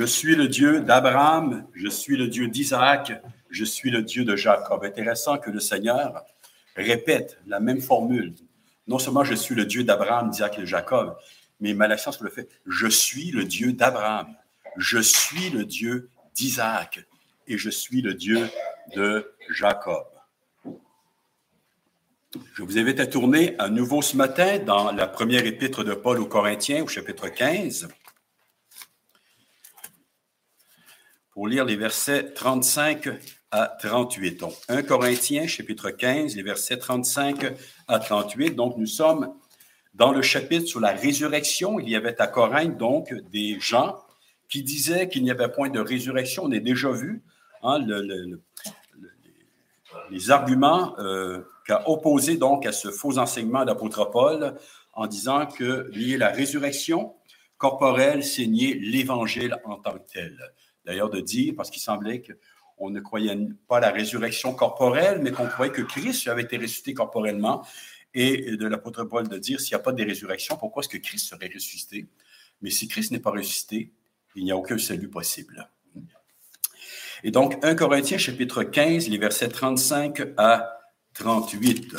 Je suis le Dieu d'Abraham, je suis le Dieu d'Isaac, je suis le Dieu de Jacob. Intéressant que le Seigneur répète la même formule. Non seulement je suis le Dieu d'Abraham, d'Isaac et de Jacob, mais l'accent sur le fait, je suis le Dieu d'Abraham, je suis le Dieu d'Isaac et je suis le Dieu de Jacob. Je vous invite à tourner à nouveau ce matin dans la première épître de Paul aux Corinthiens, au chapitre 15, pour lire les versets 35 à 38. Donc, 1 Corinthiens, chapitre 15, les versets 35 à 38. Donc, nous sommes dans le chapitre sur la résurrection. Il y avait à Corinthe, donc, des gens qui disaient qu'il n'y avait point de résurrection. On a déjà vu hein, les arguments euh, qu'a opposé donc à ce faux enseignement d'apôtre Paul en disant que lier la résurrection corporelle, c'est nier l'Évangile en tant que tel. D'ailleurs, de dire, parce qu'il semblait que on ne croyait pas la résurrection corporelle, mais qu'on croyait que Christ avait été ressuscité corporellement. Et de l'apôtre Paul de dire, s'il n'y a pas de résurrection, pourquoi est-ce que Christ serait ressuscité? Mais si Christ n'est pas ressuscité, il n'y a aucun salut possible. Et donc, 1 Corinthiens chapitre 15, les versets 35 à 38.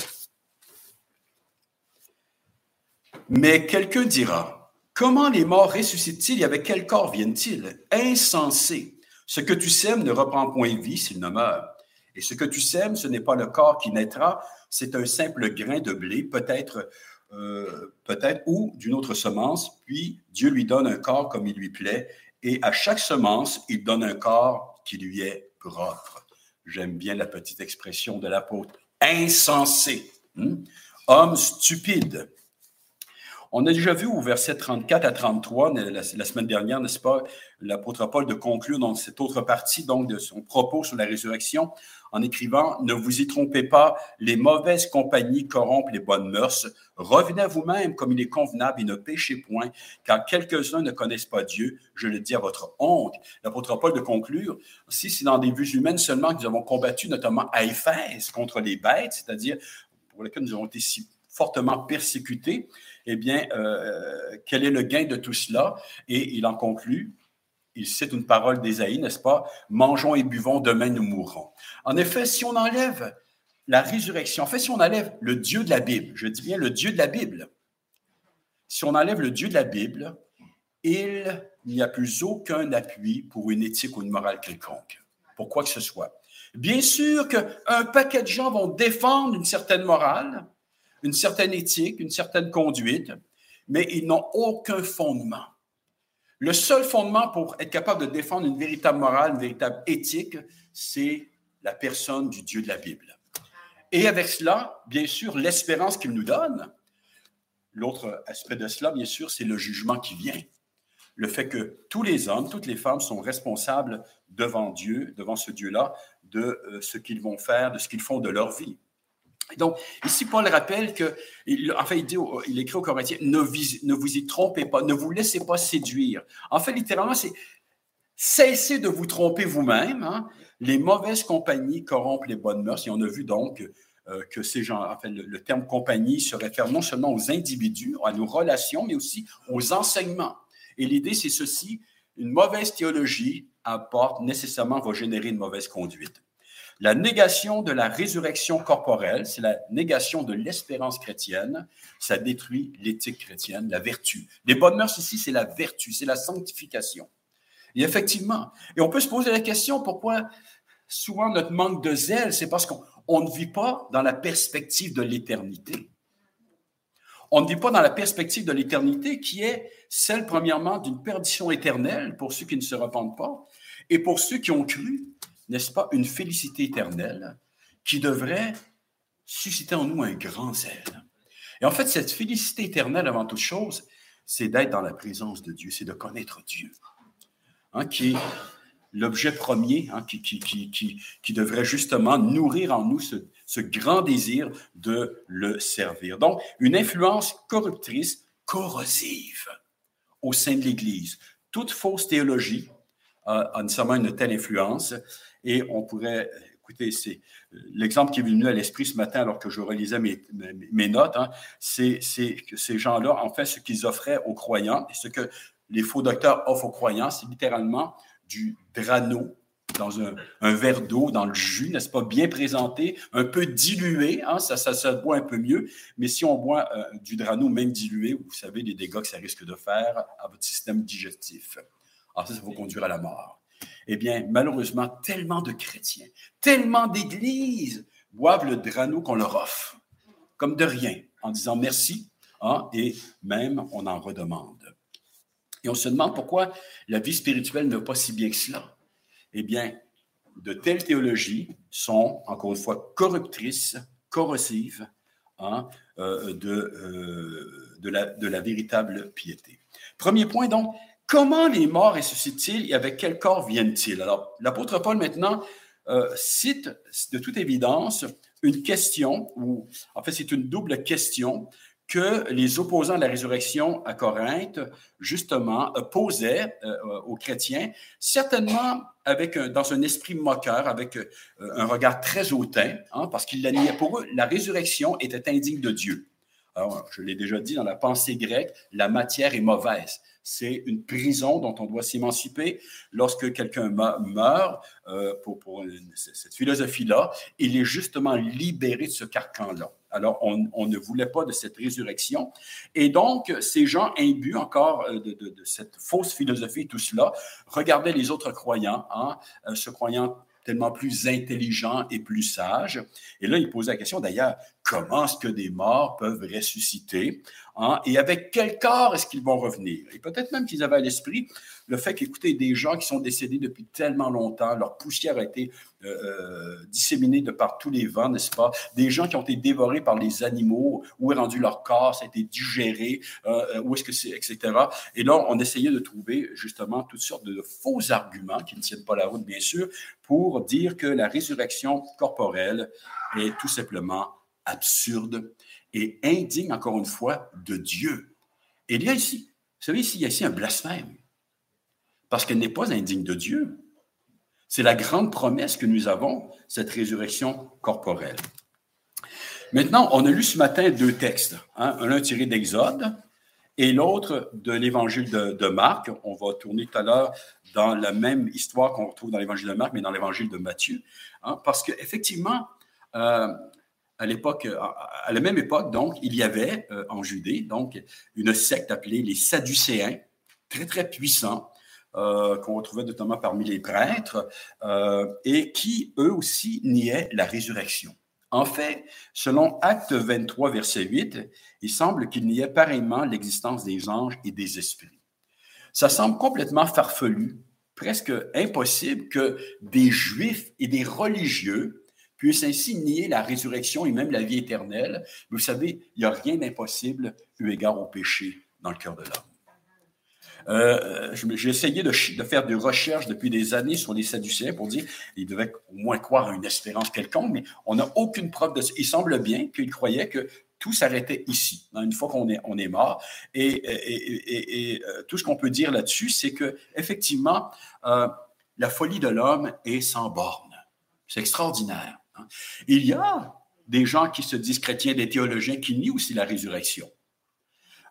Mais quelqu'un dira, comment les morts ressuscitent-ils et avec quel corps viennent-ils? Insensé. Ce que tu sèmes ne reprend point vie s'il ne meurt. Et ce que tu sèmes, ce n'est pas le corps qui naîtra, c'est un simple grain de blé, peut-être, euh, peut-être, ou d'une autre semence. Puis Dieu lui donne un corps comme il lui plaît, et à chaque semence, il donne un corps qui lui est propre. J'aime bien la petite expression de l'apôtre. Insensé. Hmm? Homme stupide. On a déjà vu au verset 34 à 33, la, semaine dernière, n'est-ce pas, l'apôtre Paul de conclure dans cette autre partie donc de son propos sur la résurrection en écrivant Ne vous y trompez pas, les mauvaises compagnies corrompent les bonnes mœurs. Revenez à vous-même comme il est convenable et ne péchez point, car quelques-uns ne connaissent pas Dieu. Je le dis à votre honte. L'apôtre Paul de conclure Si c'est dans des vues humaines seulement que nous avons combattu, notamment à Éphèse, contre les bêtes, c'est-à-dire pour lesquelles nous avons été si fortement persécutés, eh bien, euh, quel est le gain de tout cela? Et il en conclut, il cite une parole d'Ésaïe, n'est-ce pas? Mangeons et buvons, demain nous mourrons. En effet, si on enlève la résurrection, en fait, si on enlève le Dieu de la Bible, je dis bien le Dieu de la Bible, si on enlève le Dieu de la Bible, il n'y a plus aucun appui pour une éthique ou une morale quelconque, pour quoi que ce soit. Bien sûr qu'un paquet de gens vont défendre une certaine morale, une certaine éthique, une certaine conduite, mais ils n'ont aucun fondement. Le seul fondement pour être capable de défendre une véritable morale, une véritable éthique, c'est la personne du Dieu de la Bible. Et avec cela, bien sûr, l'espérance qu'il nous donne. L'autre aspect de cela, bien sûr, c'est le jugement qui vient. Le fait que tous les hommes, toutes les femmes sont responsables devant Dieu, devant ce Dieu-là, de euh, ce qu'ils vont faire, de ce qu'ils font de leur vie. Donc, ici, Paul rappelle que, enfin, il, dit, il écrit aux Corinthiens, ne, ne vous y trompez pas, ne vous laissez pas séduire. En fait, littéralement, c'est cessez de vous tromper vous-même. Hein. Les mauvaises compagnies corrompent les bonnes mœurs. Et on a vu donc euh, que ces gens, enfin, le, le, terme compagnie se réfère non seulement aux individus, à nos relations, mais aussi aux enseignements. Et l'idée, c'est ceci, une mauvaise théologie apporte nécessairement, va générer une mauvaise conduite. La négation de la résurrection corporelle, c'est la négation de l'espérance chrétienne. Ça détruit l'éthique chrétienne, la vertu. Les bonnes mœurs ici, c'est la vertu, c'est la sanctification. Et effectivement, et on peut se poser la question pourquoi souvent notre manque de zèle, c'est parce qu'on ne vit pas dans la perspective de l'éternité. On ne vit pas dans la perspective de l'éternité qui est celle, premièrement, d'une perdition éternelle pour ceux qui ne se repentent pas et pour ceux qui ont cru n'est-ce pas, une félicité éternelle qui devrait susciter en nous un grand zèle. Et en fait, cette félicité éternelle, avant toute chose, c'est d'être dans la présence de Dieu, c'est de connaître Dieu, hein, qui est l'objet premier, hein, qui, qui, qui, qui, devrait justement nourrir en nous ce, ce grand désir de le servir. Donc, une influence corruptrice, corrosive au sein de l'Église. Toute fausse théologie a, a nécessairement une telle influence et on pourrait, écoutez, c'est l'exemple qui est venu à l'esprit ce matin alors que je relisais mes, mes, notes, hein, c'est que ces gens-là, en fait, ce qu'ils offraient aux croyants et ce que les faux docteurs offrent aux croyants, c'est littéralement du drano dans un, verre d'eau, dans le jus, n'est-ce pas, bien présenté, un peu dilué, hein, ça, ça, ça boit un peu mieux, mais si on boit euh, du drano même dilué, vous savez les dégâts que ça risque de faire à votre système digestif. Alors ça, ça vous conduire à la mort. Eh bien, malheureusement, tellement de chrétiens, tellement d'églises boivent le drano qu'on leur offre, comme de rien, en disant merci, hein, et même on en redemande. Et on se demande pourquoi la vie spirituelle ne va pas si bien que cela. Eh bien, de telles théologies sont, encore une fois, corruptrices, corrosives hein, euh, de, euh, de, la, de, la, véritable piété. Premier point, donc, comment les morts ressuscitent-ils et avec quel corps viennent-ils? Alors, l'apôtre Paul, maintenant, euh, cite de toute évidence une question, ou en fait, c'est une double question que les opposants à la résurrection à Corinthe, justement, posaient euh, aux chrétiens, certainement avec dans un esprit moqueur, avec euh, un regard très hautain, hein, parce qu'ils la niaient. Pour eux, la résurrection était indigne de Dieu. Alors, je l'ai déjà dit dans la pensée grecque, la matière est mauvaise. C'est une prison dont on doit s'émanciper. Lorsque quelqu'un meurt, euh, pour, cette philosophie-là, il est justement libéré de ce carcan-là. Alors, on, ne voulait pas de cette résurrection. Et donc, ces gens imbus encore euh, de, cette fausse philosophie, tout cela, regardaient les autres croyants, hein, euh, ce croyant tellement plus intelligent et plus sage. Et là, il posait la question, d'ailleurs, comment est-ce que des morts peuvent ressusciter? Hein? Et avec quel corps est-ce qu'ils vont revenir? Et peut-être même qu'ils avaient à l'esprit le fait qu'écoutez, des gens qui sont décédés depuis tellement longtemps, leur poussière a été euh, euh, disséminée de par tous les vents, n'est-ce pas? Des gens qui ont été dévorés par les animaux, où est rendu leur corps, ça a été digéré, euh, où est-ce que c'est, etc. Et là, on essayait de trouver justement toutes sortes de faux arguments qui ne tiennent pas la route, bien sûr, pour dire que la résurrection corporelle est tout simplement absurde et indigne, encore une fois, de Dieu. Et il y a ici, vous savez, ici, il y a ici un blasphème, parce qu'elle n'est pas indigne de Dieu. C'est la grande promesse que nous avons, cette résurrection corporelle. Maintenant, on a lu ce matin deux textes, hein, un tiré d'Exode et l'autre de l'évangile de, Marc. On va tourner tout à l'heure dans la même histoire qu'on retrouve dans l'évangile de Marc, mais dans l'évangile de Matthieu. Hein, parce qu'effectivement, euh, à l'époque, à la même époque, donc, il y avait euh, en Judée, donc, une secte appelée les Sadducéens, très, très puissants, euh, qu'on retrouvait notamment parmi les prêtres, euh, et qui, eux aussi, niaient la résurrection. En fait, selon Acte 23, verset 8, il semble qu'il n'y ait pareillement l'existence des anges et des esprits. Ça semble complètement farfelu, presque impossible que des juifs et des religieux puisse ainsi nier la résurrection et même la vie éternelle. Vous savez, il n'y a rien d'impossible eu égard au péché dans le cœur de l'homme. Euh, j'ai essayé de, faire des recherches depuis des années sur les Sadducéens pour dire qu'ils devaient au moins croire à une espérance quelconque, mais on n'a aucune preuve de ça. Il semble bien qu'ils croyaient que tout s'arrêtait ici, hein, une fois qu'on est, mort. Et, euh, tout ce qu'on peut dire là-dessus, c'est que effectivement, euh, la folie de l'homme est sans borne. C'est extraordinaire. Il y a des gens qui se disent chrétiens, des théologiens qui nient aussi la résurrection.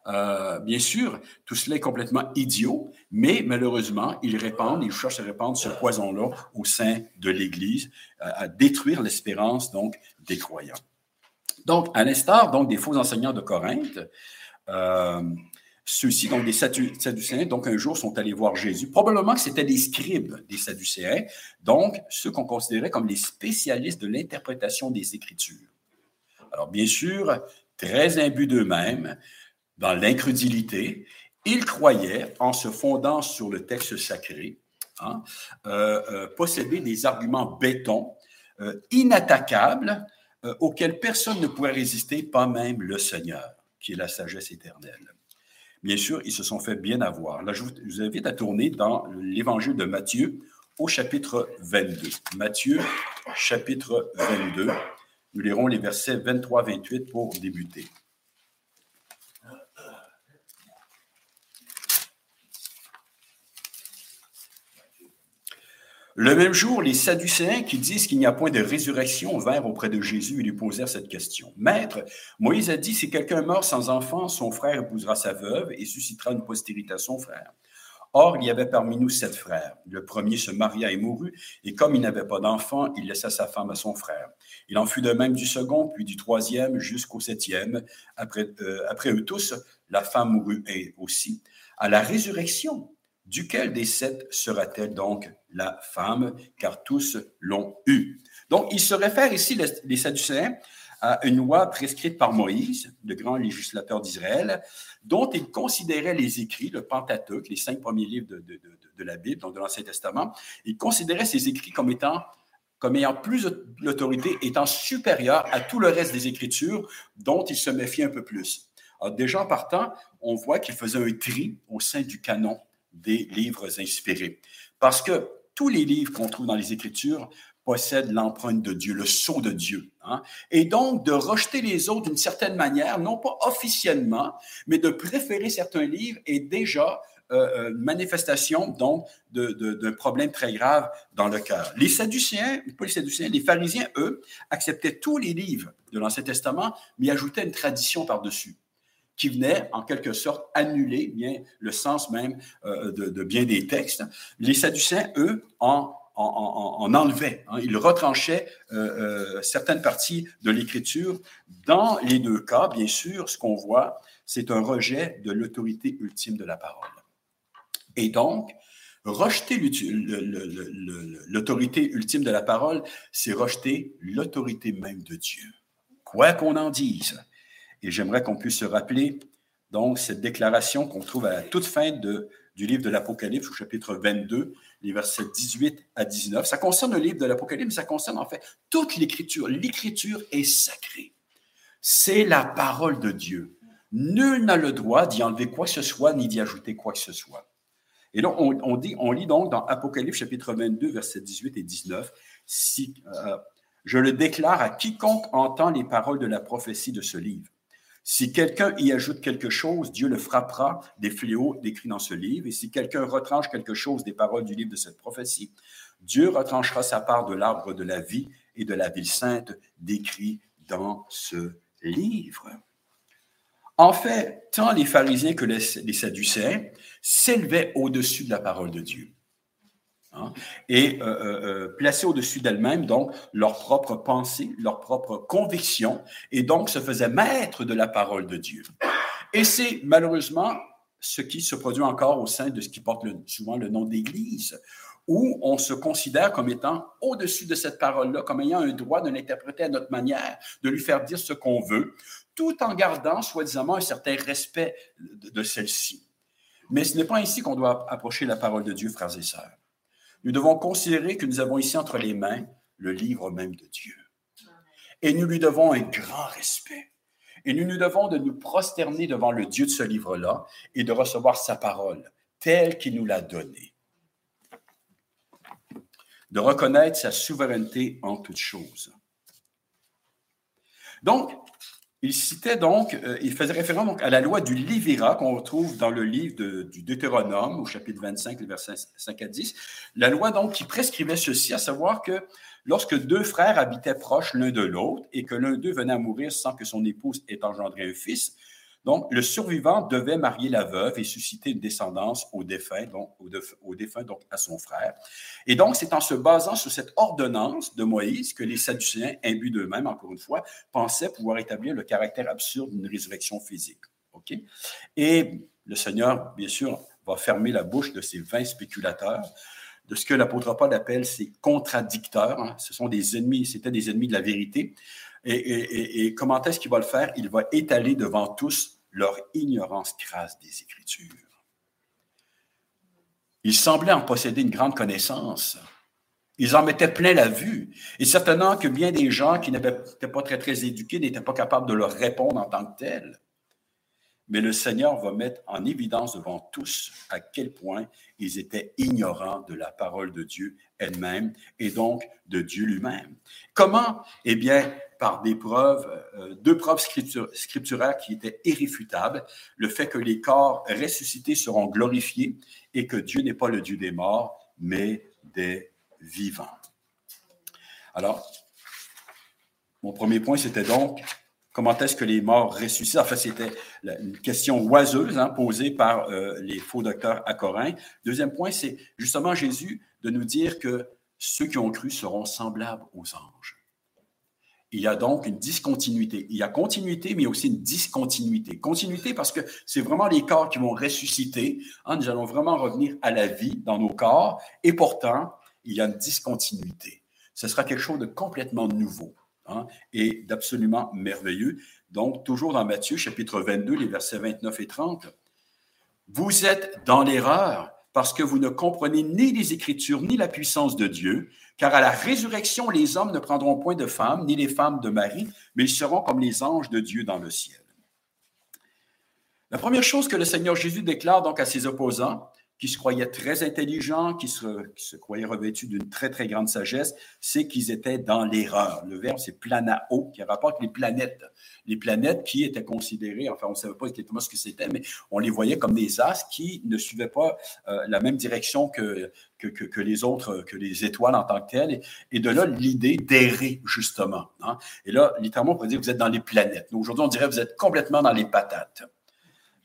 Euh, bien sûr, tout cela est complètement idiot, mais malheureusement, ils répandent, ils cherchent à répandre ce poison-là au sein de l'Église, à, détruire l'espérance donc des croyants. Donc, à l'instar donc des faux enseignants de Corinthe, euh, ceux-ci, donc des Sadducéens, donc un jour sont allés voir Jésus. Probablement que c'était des scribes des Sadducéens, donc ceux qu'on considérait comme les spécialistes de l'interprétation des Écritures. Alors bien sûr, très imbus d'eux-mêmes, dans l'incrédulité, ils croyaient, en se fondant sur le texte sacré, hein, euh, euh, posséder des arguments béton, euh, inattaquables, auxquels personne ne pourrait résister, pas même le Seigneur, qui est la sagesse éternelle. Bien sûr, ils se sont fait bien avoir. Là, je vous invite à tourner dans l'évangile de Matthieu au chapitre 22. Matthieu, chapitre 22. Nous lirons les versets 23-28 pour débuter. Le même jour, les Sadducéens qui disent qu'il n'y a point de résurrection vinrent auprès de Jésus et lui posèrent cette question. Maître, Moïse a dit, si quelqu'un meurt sans enfant, son frère épousera sa veuve et suscitera une postérité à son frère. Or, il y avait parmi nous sept frères. Le premier se maria et mourut, et comme il n'avait pas d'enfant, il laissa sa femme à son frère. Il en fut de même du second, puis du troisième, jusqu'au septième. Après, euh, après eux tous, la femme mourut aussi. À la résurrection, duquel des sept sera-t-elle donc la femme, car tous l'ont eue. Donc, il se réfère ici, les Sadducéens, à une loi prescrite par Moïse, le grand législateur d'Israël, dont il considérait les écrits, le Pentateuque, les cinq premiers livres de, la Bible, donc de l'Ancien Testament, il considérait ces écrits comme ayant plus d'autorité, étant supérieur à tout le reste des Écritures dont il se méfiait un peu plus. Déjà, en partant, on voit qu'il faisait un tri au sein du canon des livres inspirés. Parce que tous les livres qu'on trouve dans les Écritures possède l'empreinte de Dieu, le sceau de Dieu. Hein. Et donc, de rejeter les autres d'une certaine manière, non pas officiellement, mais de préférer certains livres est déjà euh, euh, une manifestation donc d'un problème très grave dans le cœur. Les Sadducéens, pas les Sadducéens, les pharisiens, eux, acceptaient tous les livres de l'Ancien Testament, mais ajoutaient une tradition par-dessus qui venait en quelque sorte annuler bien le sens même euh, de, bien des textes. Les Sadducéens, eux, en en, enlevait, hein. il retranchait euh, euh, certaines parties de l'écriture. Dans les deux cas, bien sûr, ce qu'on voit, c'est un rejet de l'autorité ultime de la parole. Et donc, rejeter l'autorité ultime de la parole, c'est rejeter l'autorité même de Dieu, quoi qu'on en dise. Et j'aimerais qu'on puisse se rappeler donc cette déclaration qu'on trouve à la toute fin de, du livre de l'Apocalypse au chapitre 22, les versets 18 à 19. Ça concerne le livre de l'Apocalypse, ça concerne en fait toute l'Écriture. L'Écriture est sacrée. C'est la parole de Dieu. Nul n'a le droit d'y enlever quoi que ce soit, ni d'y ajouter quoi que ce soit. Et donc, on, dit, on lit donc dans Apocalypse chapitre 22, versets 18 et 19, si, euh, je le déclare à quiconque entend les paroles de la prophétie de ce livre. Si quelqu'un y ajoute quelque chose, Dieu le frappera des fléaux décrits dans ce livre. Et si quelqu'un retranche quelque chose des paroles du livre de cette prophétie, Dieu retranchera sa part de l'arbre de la vie et de la ville sainte décrit dans ce livre. En fait, tant les pharisiens que les, Sadducéens s'élevaient au-dessus de la parole de Dieu. Hein, et euh, euh, euh, placer au-dessus d'elles-mêmes, donc, leur propre pensée, leur propre conviction, et donc se faisaient maître de la parole de Dieu. Et c'est malheureusement ce qui se produit encore au sein de ce qui porte souvent le nom d'Église, où on se considère comme étant au-dessus de cette parole-là, comme ayant un droit de l'interpréter à notre manière, de lui faire dire ce qu'on veut, tout en gardant soi-disant un certain respect de celle-ci. Mais ce n'est pas ainsi qu'on doit approcher la parole de Dieu, frères et sœurs nous devons considérer que nous avons ici entre les mains le livre même de Dieu. Et nous lui devons un grand respect. Et nous nous devons de nous prosterner devant le Dieu de ce livre-là et de recevoir sa parole telle qu'il nous l'a donnée. De reconnaître sa souveraineté en toutes choses. Donc, il citait donc, euh, il faisait référence donc à la loi du Lévira qu'on retrouve dans le livre du Deutéronome, au chapitre 25, les versets 5 à 10. La loi donc qui prescrivait ceci, à savoir que lorsque deux frères habitaient proches l'un de l'autre et que l'un d'eux venait à mourir sans que son épouse ait engendré un fils, donc, le survivant devait marier la veuve et susciter une descendance au défunt, donc, au, défunt, donc à son frère. Et donc, c'est en se basant sur cette ordonnance de Moïse que les Sadducéens, imbus d'eux-mêmes, encore une fois, pensaient pouvoir établir le caractère absurde d'une résurrection physique. Et le Seigneur, bien sûr, va fermer la bouche de ces vains spéculateurs de ce que l'apôtre Paul appelle ces contradicteurs. Hein. Ce sont des ennemis, c'était des ennemis de la vérité. Et, comment est-ce qu'il va le faire? Il va étaler devant tous leur ignorance crasse des Écritures. Ils semblaient en posséder une grande connaissance. Ils en mettaient plein la vue. Et certainement que bien des gens qui n'étaient pas très, très éduqués n'étaient pas capables de leur répondre en tant que tels. Mais le Seigneur va mettre en évidence devant tous à quel point ils étaient ignorants de la parole de Dieu elle-même et donc de Dieu lui-même. Comment? Eh bien, par des preuves, euh, deux preuves scripturaires qui étaient irréfutables, le fait que les corps ressuscités seront glorifiés et que Dieu n'est pas le Dieu des morts, mais des vivants. Alors, mon premier point, c'était donc Comment est-ce que les morts ressuscitent? Enfin, c'était une question oiseuse hein, posée par euh, les faux docteurs à Corinthe. Deuxième point, c'est justement Jésus de nous dire que ceux qui ont cru seront semblables aux anges. Il y a donc une discontinuité. Il y a continuité, mais aussi une discontinuité. Continuité parce que c'est vraiment les corps qui vont ressusciter. Hein, nous allons vraiment revenir à la vie dans nos corps. Et pourtant, il y a une discontinuité. Ce sera quelque chose de complètement nouveau hein, et d'absolument merveilleux. Donc, toujours dans Matthieu, chapitre 22, les versets 29 et 30. Vous êtes dans l'erreur parce que vous ne comprenez ni les Écritures ni la puissance de Dieu, car à la résurrection, les hommes ne prendront point de femmes, ni les femmes de mari, mais ils seront comme les anges de Dieu dans le ciel. La première chose que le Seigneur Jésus déclare donc à ses opposants, qui se croyaient très intelligents, qui se, croyaient revêtus d'une très, très grande sagesse, c'est qu'ils étaient dans l'erreur. Le verbe, c'est planao, qui rapporte les planètes. Les planètes qui étaient considérées, enfin, on ne savait pas exactement ce que c'était, mais on les voyait comme des astres qui ne suivaient pas euh, la même direction que, que, les autres, que les étoiles en tant que telles. Et, de là, l'idée d'errer, justement. Hein. Et là, littéralement, on pourrait dire que vous êtes dans les planètes. Aujourd'hui, on dirait que vous êtes complètement dans les patates.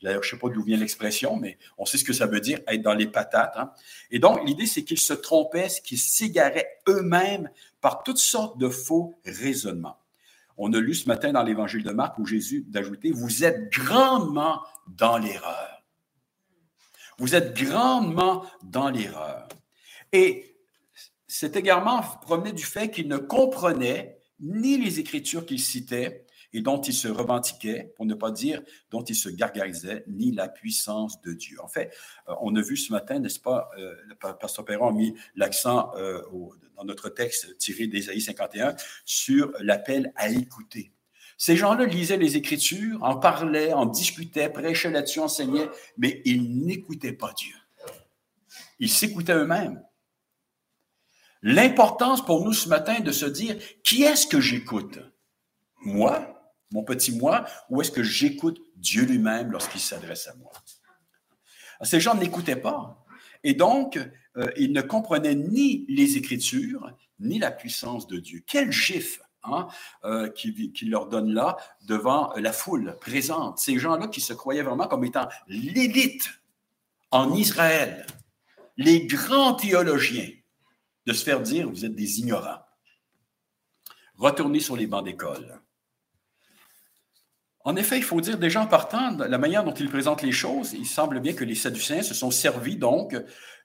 D'ailleurs, je ne sais pas d'où vient l'expression, mais on sait ce que ça veut dire, être dans les patates. Hein. Et donc, l'idée, c'est qu'ils se trompaient, qu'ils s'égaraient eux-mêmes par toutes sortes de faux raisonnements. On a lu ce matin dans l'Évangile de Marc où Jésus d'ajouter, vous êtes grandement dans l'erreur. Vous êtes grandement dans l'erreur. Et cet égarement provenait du fait qu'ils ne comprenaient ni les Écritures qu'ils citaient, et dont il se revendiquait, pour ne pas dire dont il se gargarisait, ni la puissance de Dieu. En fait, euh, on a vu ce matin, n'est-ce pas, euh, le pasteur Perron a mis l'accent euh, dans notre texte tiré d'Ésaïe 51 sur l'appel à écouter. Ces gens-là lisaient les Écritures, en parlaient, en discutaient, prêchaient là-dessus, enseignaient, mais ils n'écoutaient pas Dieu. Ils s'écoutaient eux-mêmes. L'importance pour nous ce matin de se dire, qui est-ce que j'écoute? Moi? Mon petit moi, ou est-ce que j'écoute Dieu lui-même lorsqu'il s'adresse à moi? ces gens n'écoutaient pas. Et donc, euh, ils ne comprenaient ni les Écritures, ni la puissance de Dieu. Quel gif hein, euh, qui, leur donne là devant la foule présente. Ces gens-là qui se croyaient vraiment comme étant l'élite en Israël, les grands théologiens, de se faire dire, vous êtes des ignorants. Retournez sur les bancs d'école. En effet, il faut dire déjà en partant, la manière dont il présente les choses, il semble bien que les Sadducéens se sont servis donc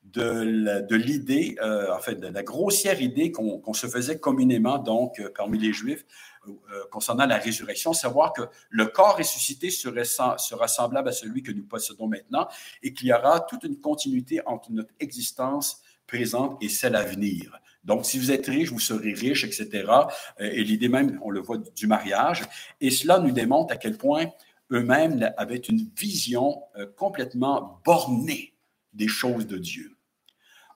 de l'idée, euh, en fait, de la grossière idée qu'on se faisait communément donc euh, parmi les Juifs euh, concernant la résurrection, savoir que le corps ressuscité sera semblable à celui que nous possédons maintenant et qu'il y aura toute une continuité entre notre existence présente et celle à venir. Donc, si vous êtes riche, vous serez riche, etc. Euh, et l'idée même, on le voit, du mariage. Et cela nous démontre à quel point eux-mêmes avaient une vision euh, complètement bornée des choses de Dieu.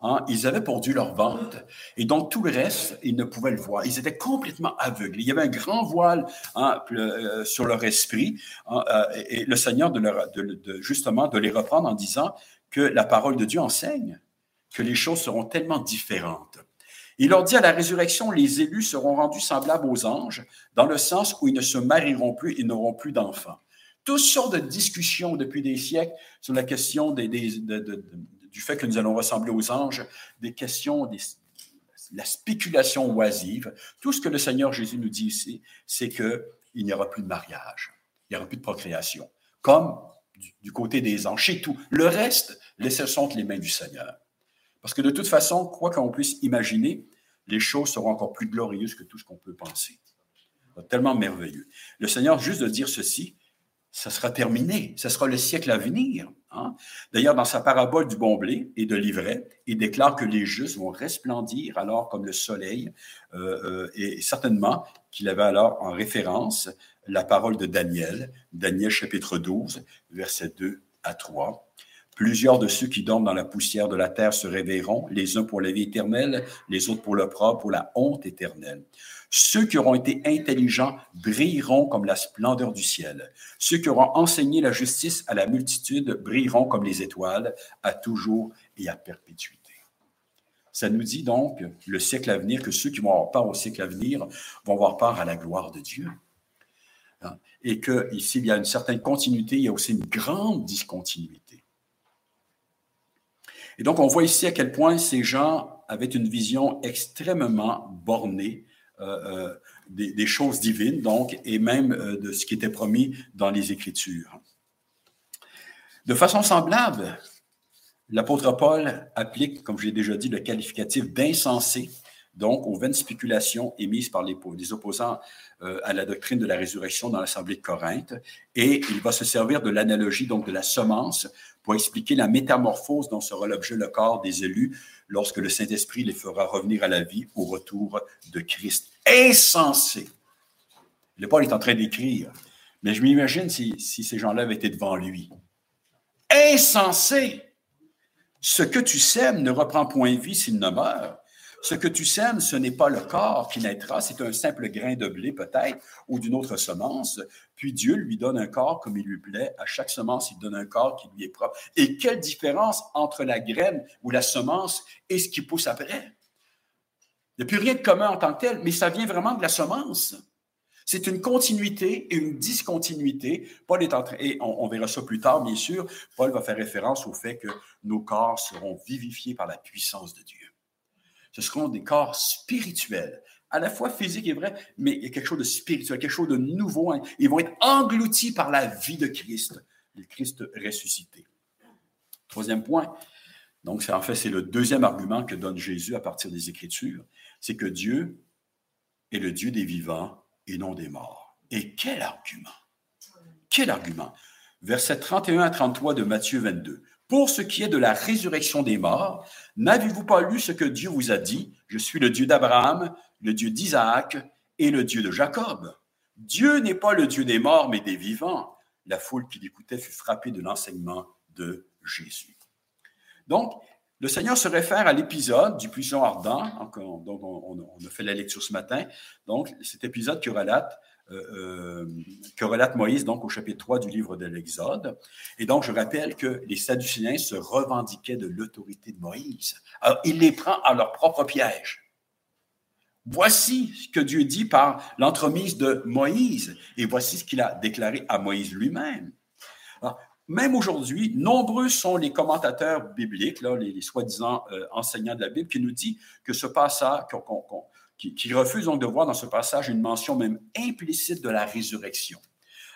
Hein, ils avaient pour Dieu leur vente, et donc tout le reste, ils ne pouvaient le voir. Ils étaient complètement aveugles. Il y avait un grand voile hein, euh, sur leur esprit, hein, et le Seigneur, justement, de les reprendre en disant que la parole de Dieu enseigne que les choses seront tellement différentes. Il leur dit à la résurrection, les élus seront rendus semblables aux anges, dans le sens où ils ne se marieront plus et n'auront plus d'enfants. Toutes sortes de discussions depuis des siècles sur la question du fait que nous allons ressembler aux anges, des questions, la spéculation oisive. Tout ce que le Seigneur Jésus nous dit ici, c'est qu'il n'y aura plus de mariage, il n'y aura plus de procréation, comme du, côté des anges, chez tout. Le reste, laissez entre les mains du Seigneur. Parce que de toute façon, quoi qu'on puisse imaginer, les choses seront encore plus glorieuses que tout ce qu'on peut penser. Tellement merveilleux. Le Seigneur, juste de dire ceci, ça sera terminé, ça sera le siècle à venir. Hein. D'ailleurs, dans sa parabole du bon blé et de l'ivraie, il déclare que les justes vont resplendir alors comme le soleil, euh, euh, et certainement qu'il avait alors en référence la parole de Daniel, Daniel chapitre 12, versets 2 à 3. Plusieurs de ceux qui dorment dans la poussière de la terre se réveilleront, les uns pour la vie éternelle, les autres pour le propre, pour la honte éternelle. Ceux qui auront été intelligents brilleront comme la splendeur du ciel. Ceux qui auront enseigné la justice à la multitude brilleront comme les étoiles, à toujours et à perpétuité. Ça nous dit donc, le siècle à venir, que ceux qui vont avoir part au siècle à venir vont avoir part à la gloire de Dieu. Hein, et que ici, il y a une certaine continuité, il y a aussi une grande discontinuité. Et donc, on voit ici à quel point ces gens avaient une vision extrêmement bornée euh, euh, des, choses divines, donc, et même euh, de ce qui était promis dans les Écritures. De façon semblable, l'apôtre Paul applique, comme je l'ai déjà dit, le qualificatif d'insensé, donc aux vaines spéculations émises par les, les opposants à la doctrine de la résurrection dans l'Assemblée de Corinthe, et il va se servir de l'analogie, donc de la semence, pour expliquer la métamorphose dont sera l'objet le corps des élus lorsque le Saint-Esprit les fera revenir à la vie au retour de Christ. Insensé. Le Paul est en train d'écrire, mais je m'imagine si, ces gens-là avaient été devant lui. Insensé. Ce que tu sèmes ne reprend point vie s'il ne meurt. Ce que tu sèmes, ce n'est pas le corps qui naîtra, c'est un simple grain de blé peut-être ou d'une autre semence. Puis Dieu lui donne un corps comme il lui plaît. À chaque semence, il donne un corps qui lui est propre. Et quelle différence entre la graine ou la semence et ce qui pousse après? Il n'y a plus rien de commun en tant que tel, mais ça vient vraiment de la semence. C'est une continuité et une discontinuité. Paul est en train, et on, verra ça plus tard, bien sûr, Paul va faire référence au fait que nos corps seront vivifiés par la puissance de Dieu. Ce seront des corps spirituels, à la fois physiques et vrai, mais il y a quelque chose de spirituel, quelque chose de nouveau. Hein. Ils vont être engloutis par la vie de Christ, le Christ ressuscité. Troisième point, donc en fait c'est le deuxième argument que donne Jésus à partir des Écritures, c'est que Dieu est le Dieu des vivants et non des morts. Et quel argument! Quel argument! Versets 31 à 33 de Matthieu 22. Pour ce qui est de la résurrection des morts, n'avez-vous pas lu ce que Dieu vous a dit? Je suis le Dieu d'Abraham, le Dieu d'Isaac et le Dieu de Jacob. Dieu n'est pas le Dieu des morts, mais des vivants. La foule qui l'écoutait fut frappée de l'enseignement de Jésus. Donc, le Seigneur se réfère à l'épisode du puissant ardent, dont on, a fait la lecture ce matin. Donc, cet épisode qui relate euh, euh, que relate Moïse donc au chapitre 3 du livre de l'Exode. Et donc, je rappelle que les Sadducéens se revendiquaient de l'autorité de Moïse. Alors, il les prend à leur propre piège. Voici ce que Dieu dit par l'entremise de Moïse, et voici ce qu'il a déclaré à Moïse lui-même. Même aujourd'hui, nombreux sont les commentateurs bibliques, là, les, soi-disant euh, enseignants de la Bible, qui nous disent que ce passage, qui, refuse donc de voir dans ce passage une mention même implicite de la résurrection.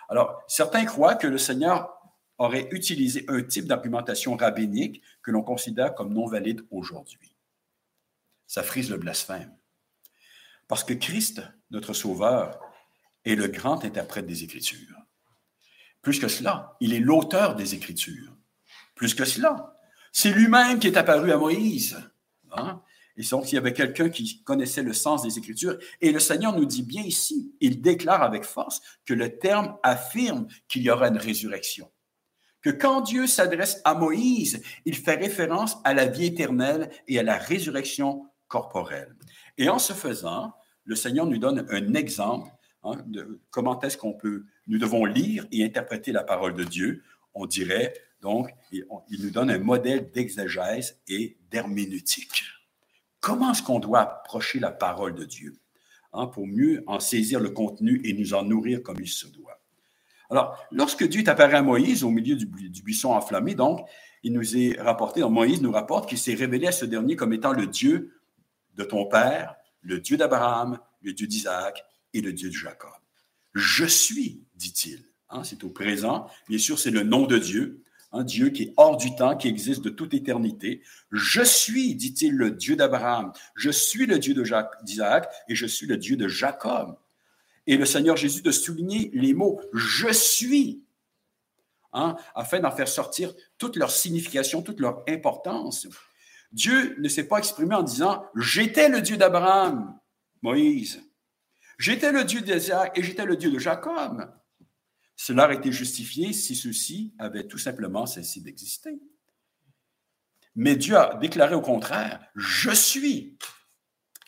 Alors, certains croient que le Seigneur aurait utilisé un type d'argumentation rabbinique que l'on considère comme non valide aujourd'hui. Ça frise le blasphème. Parce que Christ, notre Sauveur, est le grand interprète des Écritures. Plus que cela, il est l'auteur des Écritures. Plus que cela, c'est lui-même qui est apparu à Moïse. Hein? Et donc, il y avait quelqu'un qui connaissait le sens des Écritures. Et le Seigneur nous dit bien ici, il déclare avec force que le terme affirme qu'il y aura une résurrection. Que quand Dieu s'adresse à Moïse, il fait référence à la vie éternelle et à la résurrection corporelle. Et en ce faisant, le Seigneur nous donne un exemple hein, de comment est-ce qu'on peut, nous devons lire et interpréter la parole de Dieu. On dirait donc, il nous donne un modèle d'exégèse et d'herméneutique. Comment est-ce qu'on doit approcher la parole de Dieu hein, pour mieux en saisir le contenu et nous en nourrir comme il se doit? Alors, lorsque Dieu est apparu à Moïse au milieu du, buisson enflammé, donc, il nous est rapporté, donc Moïse nous rapporte qu'il s'est révélé à ce dernier comme étant le Dieu de ton père, le Dieu d'Abraham, le Dieu d'Isaac et le Dieu de Jacob. Je suis, dit-il. Hein, c'est au présent. Bien sûr, c'est le nom de Dieu un Dieu qui est hors du temps, qui existe de toute éternité. Je suis, dit-il, le Dieu d'Abraham, je suis le Dieu d'Isaac et je suis le Dieu de Jacob. Et le Seigneur Jésus de souligner les mots je suis, hein, afin d'en faire sortir toute leur signification, toute leur importance. Dieu ne s'est pas exprimé en disant j'étais le Dieu d'Abraham, Moïse. J'étais le Dieu d'Isaac et j'étais le Dieu de Jacob. Cela aurait été justifié si ceux-ci avaient tout simplement cessé d'exister. Mais Dieu a déclaré au contraire, je suis.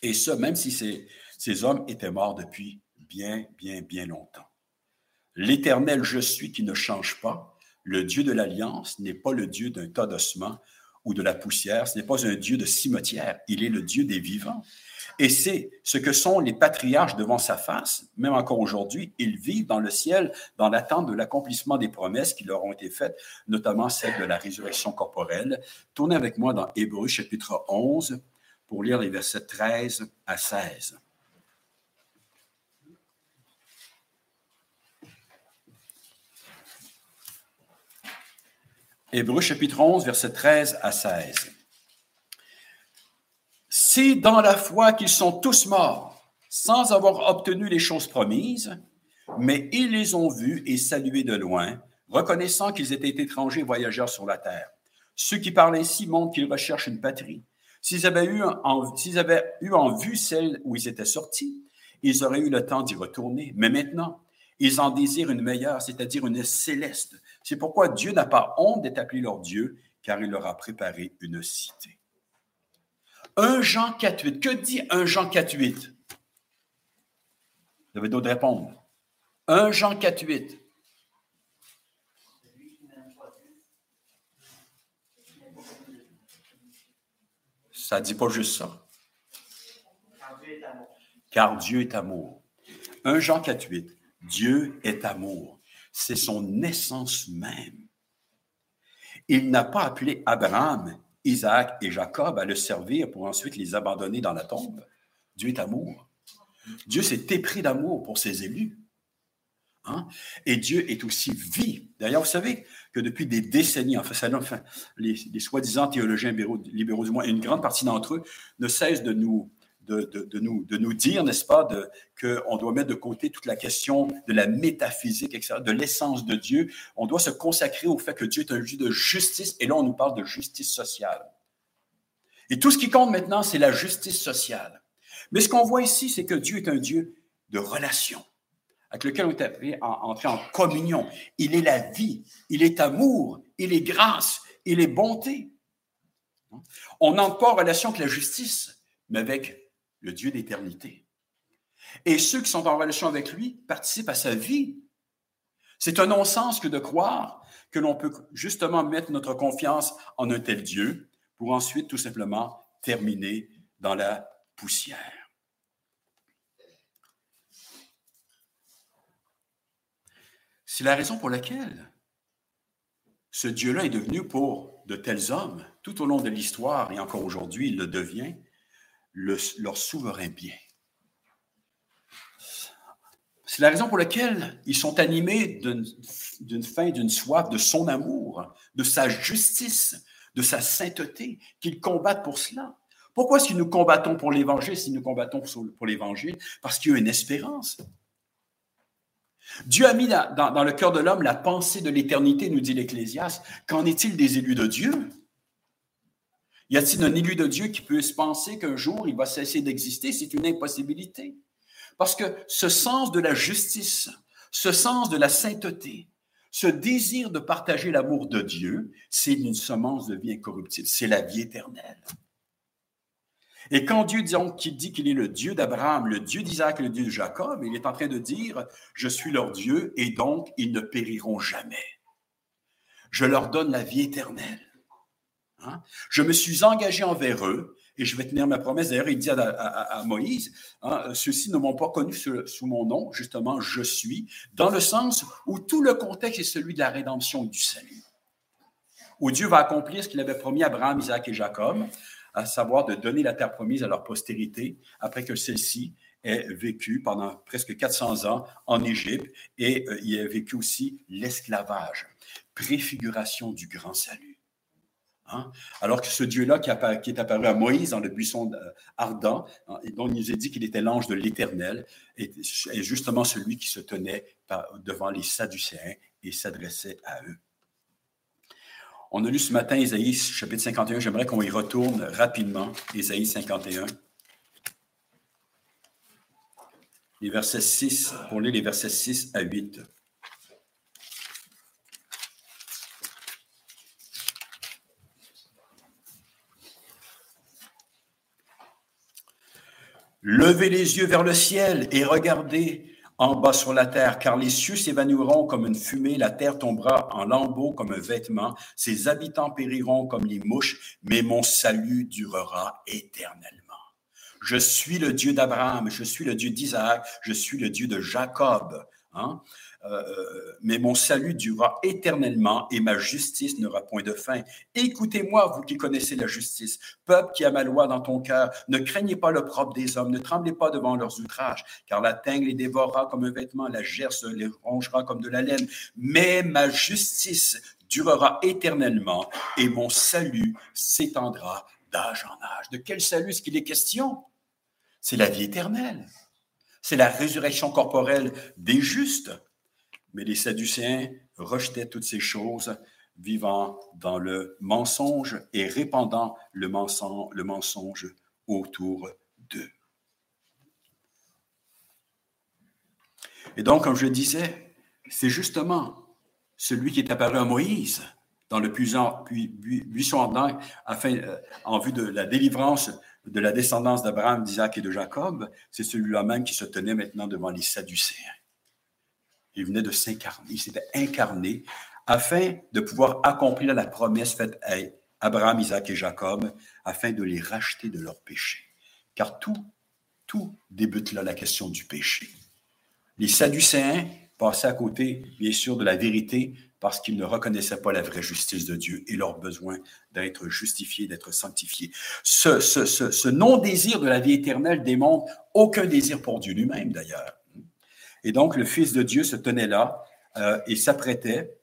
Et ça, même si ces, ces hommes étaient morts depuis bien, bien, bien longtemps. L'éternel je suis qui ne change pas, le Dieu de l'alliance n'est pas le Dieu d'un tas d'ossements ou de la poussière. Ce n'est pas un Dieu de cimetière. Il est le Dieu des vivants. Et c'est ce que sont les patriarches devant sa face, même encore aujourd'hui. Ils vivent dans le ciel dans l'attente de l'accomplissement des promesses qui leur ont été faites, notamment celle de la résurrection corporelle. Tournez avec moi dans Hébreu chapitre 11 pour lire les versets 13 à 16. Hébreu chapitre 11, versets 13 à 16. C'est dans la foi qu'ils sont tous morts, sans avoir obtenu les choses promises, mais ils les ont vus et salués de loin, reconnaissant qu'ils étaient étrangers voyageurs sur la terre. Ceux qui parlent ainsi montrent qu'ils recherchent une patrie. S'ils avaient, eu s'ils avaient eu en vue celle où ils étaient sortis, ils auraient eu le temps d'y retourner. Mais maintenant, ils en désirent une meilleure, c'est-à-dire une céleste. C'est pourquoi Dieu n'a pas honte d'être appelé leur Dieu, car il leur a préparé une cité. 1 Jean 4.8. Que dit 1 Jean 4.8? Vous avez d'autres répondre. 1 Jean 4.8. Ça ne dit pas juste ça. Car Dieu est amour. 1 Jean 4.8. Dieu est amour. C'est son essence même. Il n'a pas appelé Abraham, Isaac et Jacob à le servir pour ensuite les abandonner dans la tombe. Dieu est amour. Dieu s'est épris d'amour pour ses élus. Hein? Et Dieu est aussi vie. D'ailleurs, vous savez que depuis des décennies, enfin, les soi-disant théologiens libéraux, libéraux, du moins, une grande partie d'entre eux ne cessent de nous de, nous, de nous dire, n'est-ce pas, qu'on doit mettre de côté toute la question de la métaphysique, etc., de l'essence de Dieu. On doit se consacrer au fait que Dieu est un Dieu de justice, et là, on nous parle de justice sociale. Et tout ce qui compte maintenant, c'est la justice sociale. Mais ce qu'on voit ici, c'est que Dieu est un Dieu de relation, avec lequel on est appelé à en communion. Il est la vie, il est amour, il est grâce, il est bonté. On n'entre pas en relation avec la justice, mais avec le Dieu d'éternité. Et ceux qui sont en relation avec lui participent à sa vie. C'est un non-sens que de croire que l'on peut justement mettre notre confiance en un tel Dieu pour ensuite tout simplement terminer dans la poussière. C'est la raison pour laquelle ce Dieu-là est devenu pour de tels hommes, tout au long de l'histoire et encore aujourd'hui, il le devient, leur souverain bien. C'est la raison pour laquelle ils sont animés d'une faim, d'une soif, de son amour, de sa justice, de sa sainteté, qu'ils combattent pour cela. Pourquoi si nous combattons pour l'Évangile, si nous combattons pour l'Évangile? Parce qu'il y a une espérance. Dieu a mis dans, dans le cœur de l'homme la pensée de l'éternité, nous dit l'Ecclésiaste. Qu'en est-il des élus de Dieu? Y a-t-il un élu de Dieu qui peut se penser qu'un jour il va cesser d'exister? C'est une impossibilité. Parce que ce sens de la justice, ce sens de la sainteté, ce désir de partager l'amour de Dieu, c'est une semence de vie incorruptible, c'est la vie éternelle. Et quand Dieu dit, qu'il est le Dieu d'Abraham, le Dieu d'Isaac, le Dieu de Jacob, il est en train de dire, je suis leur Dieu et donc ils ne périront jamais. Je leur donne la vie éternelle. Hein? Je me suis engagé envers eux et je vais tenir ma promesse. D'ailleurs, il dit à, Moïse, hein, ceux-ci ne m'ont pas connu sous, mon nom, justement, je suis, dans le sens où tout le contexte est celui de la rédemption et du salut. Où Dieu va accomplir ce qu'il avait promis à Abraham, Isaac et Jacob, à savoir de donner la terre promise à leur postérité après que celle-ci ait vécu pendant presque 400 ans en Égypte et euh, il ait vécu aussi l'esclavage, préfiguration du grand salut. Hein? Alors que ce Dieu-là qui, est apparu à Moïse dans le buisson euh, ardent, hein, dont il nous a dit qu'il était l'ange de l'Éternel, est, justement celui qui se tenait devant les Sadducéens et s'adressait à eux. On a lu ce matin Isaïe chapitre 51. J'aimerais qu'on y retourne rapidement. Isaïe 51. Les versets 6, pour lire les versets 6 à 8. Levez les yeux vers le ciel et regardez en bas sur la terre, car les cieux s'évanouiront comme une fumée, la terre tombera en lambeaux comme un vêtement, ses habitants périront comme les mouches, mais mon salut durera éternellement. Je suis le Dieu d'Abraham, je suis le Dieu d'Isaac, je suis le Dieu de Jacob. Hein? Euh, mais mon salut durera éternellement et ma justice n'aura point de fin. Écoutez-moi, vous qui connaissez la justice, peuple qui a ma loi dans ton cœur, ne craignez pas le propre des hommes, ne tremblez pas devant leurs outrages, car la teigne les dévorera comme un vêtement, la gerce les rongera comme de la laine. Mais ma justice durera éternellement et mon salut s'étendra d'âge en âge. De quel salut est-ce qu'il est question? C'est la vie éternelle. C'est la résurrection corporelle des justes. Mais les Sadducéens rejetaient toutes ces choses, vivant dans le mensonge et répandant le mensonge, autour d'eux. Et donc, comme je le disais, c'est justement celui qui est apparu à Moïse dans le buisson ardent afin, euh, en vue de la délivrance de la descendance d'Abraham, d'Isaac et de Jacob, c'est celui-là même qui se tenait maintenant devant les Sadducéens. Il venait de s'incarner, il s'était incarné afin de pouvoir accomplir la promesse faite à Abraham, Isaac et Jacob, afin de les racheter de leurs péchés. Car tout, tout débute là la question du péché. Les Sadducéens passaient à côté, bien sûr, de la vérité parce qu'ils ne reconnaissaient pas la vraie justice de Dieu et leur besoin d'être justifiés, d'être sanctifiés. Ce, ce, non-désir de la vie éternelle démontre aucun désir pour Dieu lui-même, d'ailleurs. Et donc, le Fils de Dieu se tenait là euh, et s'apprêtait,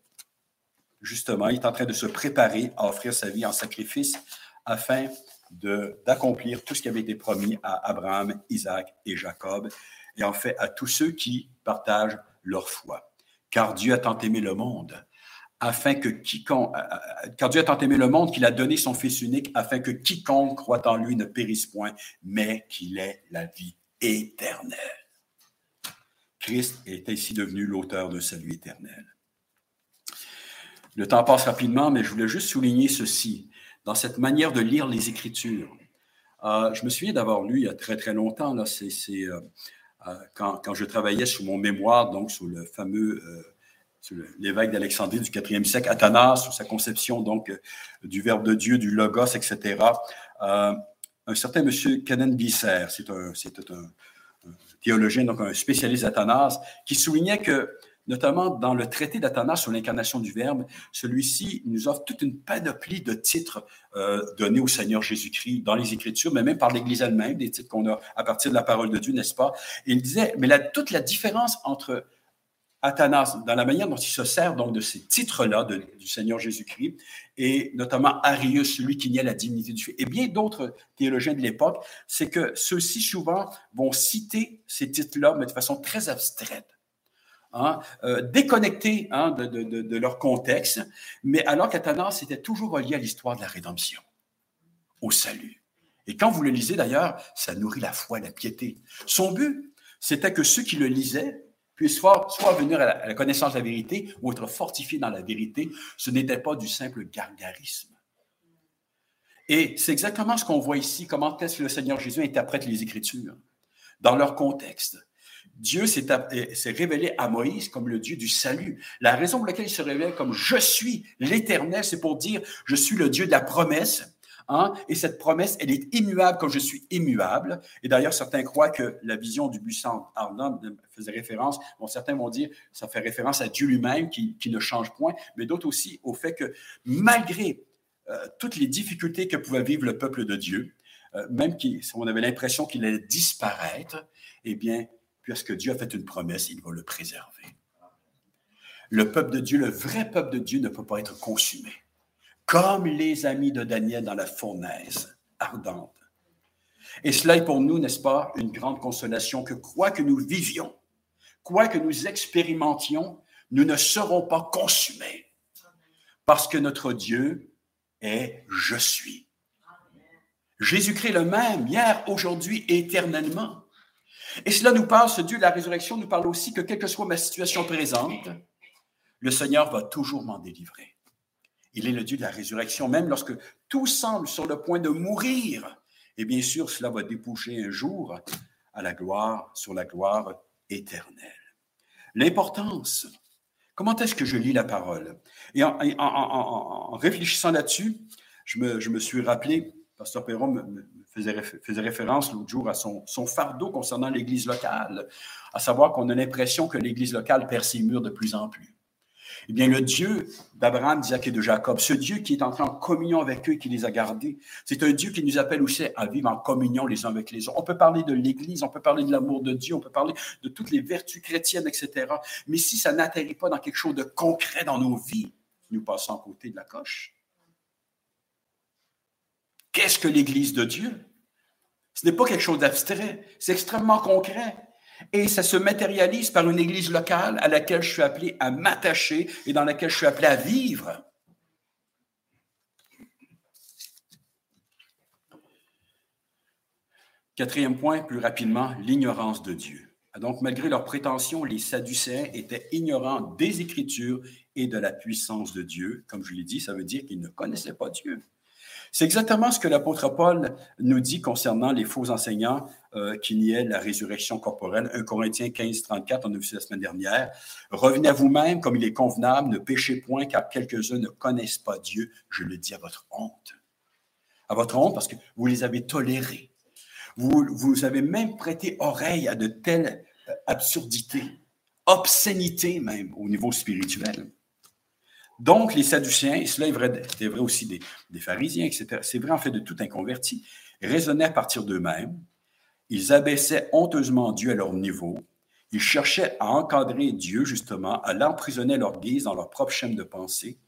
justement, il est en train de se préparer à offrir sa vie en sacrifice afin d'accomplir tout ce qui avait été promis à Abraham, Isaac et Jacob, et en fait à tous ceux qui partagent leur foi. Car Dieu a tant aimé le monde afin que quiconque, euh, euh, car Dieu a tant aimé le monde qu'il a donné son Fils unique, afin que quiconque croit en lui ne périsse point, mais qu'il ait la vie éternelle. Christ est ainsi devenu l'auteur de salut éternel. Le temps passe rapidement, mais je voulais juste souligner ceci. Dans cette manière de lire les Écritures, euh, je me souviens d'avoir lu il y a très très longtemps, là, c'est, euh, euh, quand, quand, je travaillais sur mon mémoire, donc sur le fameux l'évêque d'Alexandrie du 4e siècle, Athanas, sur sa conception donc du Verbe de Dieu, du Logos, etc. un certain monsieur Canon Bisser, c'est un, théologien, donc un spécialiste d'Athanas, qui soulignait que, notamment dans le traité d'Athanas sur l'incarnation du Verbe, celui-ci nous offre toute une panoplie de titres euh, donnés au Seigneur Jésus-Christ dans les Écritures, mais même par l'Église elle-même, des titres qu'on a à partir de la parole de Dieu, n'est-ce pas? Il disait, mais la, toute la différence entre Athanas, dans la manière dont il se sert donc de ces titres-là du Seigneur Jésus-Christ, et notamment Arius, celui qui niait la divinité du Fils, et bien d'autres théologiens de l'époque, c'est que ceux-ci souvent vont citer ces titres-là, mais de façon très abstraite. Hein, euh, déconnectés hein, de, de, de, leur contexte, mais alors qu'Athanas était toujours relié à l'histoire de la rédemption, au salut. Et quand vous le lisez d'ailleurs, ça nourrit la foi, la piété. Son but, c'était que ceux qui le lisaient puissent soit, soit venir à la, connaissance de la vérité ou être fortifiés dans la vérité. Ce n'était pas du simple gargarisme. Et c'est exactement ce qu'on voit ici, comment est-ce que le Seigneur Jésus interprète les Écritures dans leur contexte. Dieu s'est révélé à Moïse comme le Dieu du salut. La raison pour laquelle il se révèle comme je suis l'Éternel, c'est pour dire je suis le Dieu de la promesse, Et cette promesse, elle est immuable comme je suis immuable. Et d'ailleurs, certains croient que la vision du buisson ardent faisait référence, bon, certains vont dire ça fait référence à Dieu lui-même qui, qui, ne change point, mais d'autres aussi au fait que malgré euh, toutes les difficultés que pouvait vivre le peuple de Dieu, euh, même si on avait l'impression qu'il allait disparaître, eh bien, puisque Dieu a fait une promesse, il va le préserver. Le peuple de Dieu, le vrai peuple de Dieu ne peut pas être consumé comme les amis de Daniel dans la fournaise ardente. Et cela est pour nous, n'est-ce pas, une grande consolation que quoi que nous vivions, quoi que nous expérimentions, nous ne serons pas consumés parce que notre Dieu est je suis. Jésus-Christ le même, hier, aujourd'hui, éternellement. Et cela nous parle, ce Dieu de la résurrection nous parle aussi que quelle que soit ma situation présente, le Seigneur va toujours m'en délivrer. Il est le Dieu de la résurrection, même lorsque tout semble sur le point de mourir. Et bien sûr, cela va déboucher un jour à la gloire, sur la gloire éternelle. l'importance. Comment est-ce que je lis la parole? Et en, réfléchissant là-dessus, je me, suis rappelé, Pasteur Perron faisait, référence l'autre jour à son, son fardeau concernant l'Église locale, à savoir qu'on a l'impression que l'Église locale perd ses murs de plus en plus. Eh bien, le Dieu d'Abraham, d'Isaac et de Jacob, ce Dieu qui est entré en communion avec eux qui les a gardés, c'est un Dieu qui nous appelle aussi à vivre en communion les uns avec les autres. On peut parler de l'Église, on peut parler de l'amour de Dieu, on peut parler de toutes les vertus chrétiennes, etc. Mais si ça n'atterrit pas dans quelque chose de concret dans nos vies, nous passons à côté de la coche. Qu'est-ce que l'Église de Dieu? Ce n'est pas quelque chose d'abstrait, c'est extrêmement concret. Et ça se matérialise par une église locale à laquelle je suis appelé à m'attacher et dans laquelle je suis appelé à vivre. Quatrième point, plus rapidement, l'ignorance de Dieu. Donc, malgré leurs prétentions, les Sadducéens étaient ignorants des Écritures et de la puissance de Dieu. Comme je l'ai dit, ça veut dire qu'ils ne connaissaient pas Dieu. C'est exactement ce que l'apôtre Paul nous dit concernant les faux enseignants euh, qui niaient la résurrection corporelle. 1 Corinthiens 15, 34, on a vu ça la semaine dernière. Revenez à vous-même comme il est convenable, ne péchez point car quelques-uns ne connaissent pas Dieu. Je le dis à votre honte. À votre honte parce que vous les avez tolérés. Vous, vous avez même prêté oreille à de telles euh, absurdités, obscénités même au niveau spirituel. Donc, les Sadduciens, et cela est vrai, aussi des, pharisiens, etc., c'est vrai en fait de tout inconverti, raisonnaient à partir d'eux-mêmes, ils abaissaient honteusement Dieu à leur niveau, ils cherchaient à encadrer Dieu, justement, à l'emprisonner à leur guise dans leur propre chaîne de pensée,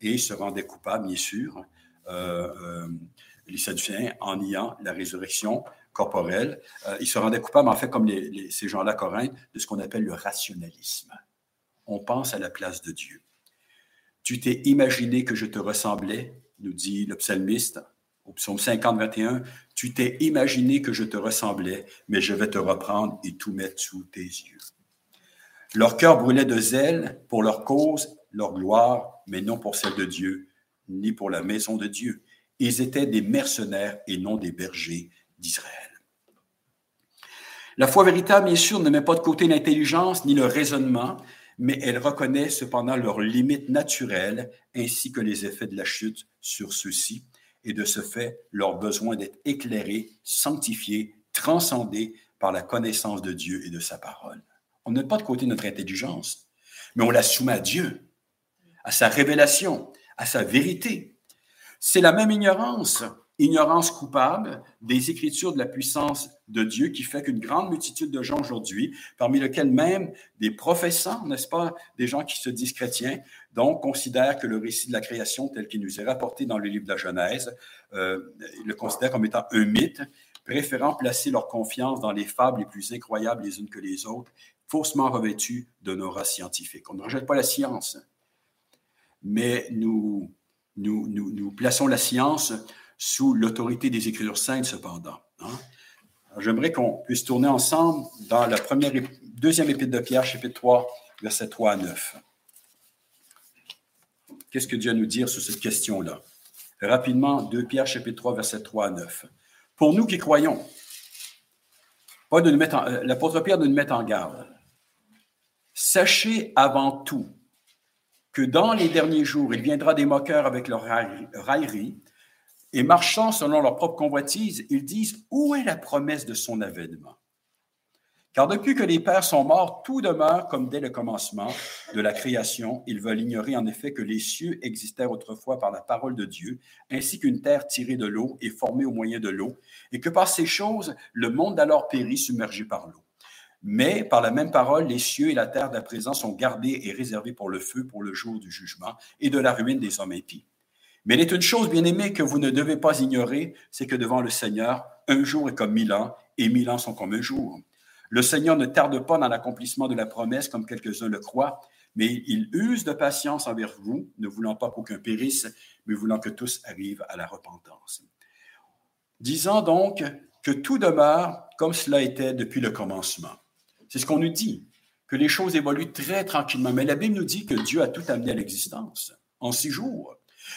et se rendaient coupables, bien sûr, euh, euh, les Sadduciens, en niant la résurrection corporelle. Euh, ils se rendaient coupables, en fait, comme ces gens-là, Corinthe, de ce qu'on appelle le rationalisme. On pense à la place de Dieu. Tu t'es imaginé que je te ressemblais, nous dit le psalmiste au psaume 50, 21. Tu t'es imaginé que je te ressemblais, mais je vais te reprendre et tout mettre sous tes yeux. Leur cœur brûlait de zèle pour leur cause, leur gloire, mais non pour celle de Dieu, ni pour la maison de Dieu. Ils étaient des mercenaires et non des bergers d'Israël. La foi véritable, bien sûr, ne met pas de côté l'intelligence ni le raisonnement, mais elle reconnaît cependant leurs limites naturelles ainsi que les effets de la chute sur ceux-ci, et de ce fait leur besoin d'être éclairés, sanctifiés, transcendés par la connaissance de Dieu et de sa parole. On n'a pas de côté notre intelligence, mais on la soumet à Dieu, à sa révélation, à sa vérité. C'est la même ignorance ignorance coupable des Écritures de la puissance de Dieu qui fait qu'une grande multitude de gens aujourd'hui, parmi lesquels même des professants, n'est-ce pas, des gens qui se disent chrétiens, donc considèrent que le récit de la création tel qu'il nous est rapporté dans le livre de Genèse, euh, le considèrent comme étant un mythe, préférant placer leur confiance dans les fables les plus incroyables les unes que les autres, faussement revêtues d'un aura scientifique. On ne rejette pas la science, mais nous, nous, nous, nous plaçons la science sous l'autorité des Écritures saintes, cependant. Hein. J'aimerais qu'on puisse tourner ensemble dans la première, deuxième épître de Pierre, chapitre 3, versets 3 à 9. Qu'est-ce que Dieu a à nous dire sur cette question-là? Rapidement, 2 Pierre, chapitre 3, versets 3 à 9. Pour nous qui croyons, euh, l'apôtre Pierre de nous mettre en garde. Sachez avant tout que dans les derniers jours, il viendra des moqueurs avec leur raillerie, et marchant selon leur propre convoitise, ils disent Où est la promesse de son avènement? Car depuis que les pères sont morts, tout demeure comme dès le commencement de la création. Ils veulent ignorer en effet que les cieux existèrent autrefois par la parole de Dieu, ainsi qu'une terre tirée de l'eau et formée au moyen de l'eau, et que par ces choses, le monde d'alors périt submergé par l'eau. Mais par la même parole, les cieux et la terre d'à présent sont gardés et réservés pour le feu, pour le jour du jugement et de la ruine des hommes impies. Mais il est une chose, bien aimée, que vous ne devez pas ignorer, c'est que devant le Seigneur, un jour est comme mille ans, et mille ans sont comme un jour. Le Seigneur ne tarde pas dans l'accomplissement de la promesse, comme quelques-uns le croient, mais il use de patience envers vous, ne voulant pas qu'aucun périsse, mais voulant que tous arrivent à la repentance. Disant donc que tout demeure comme cela était depuis le commencement. C'est ce qu'on nous dit, que les choses évoluent très tranquillement. Mais la Bible nous dit que Dieu a tout amené à l'existence en six jours.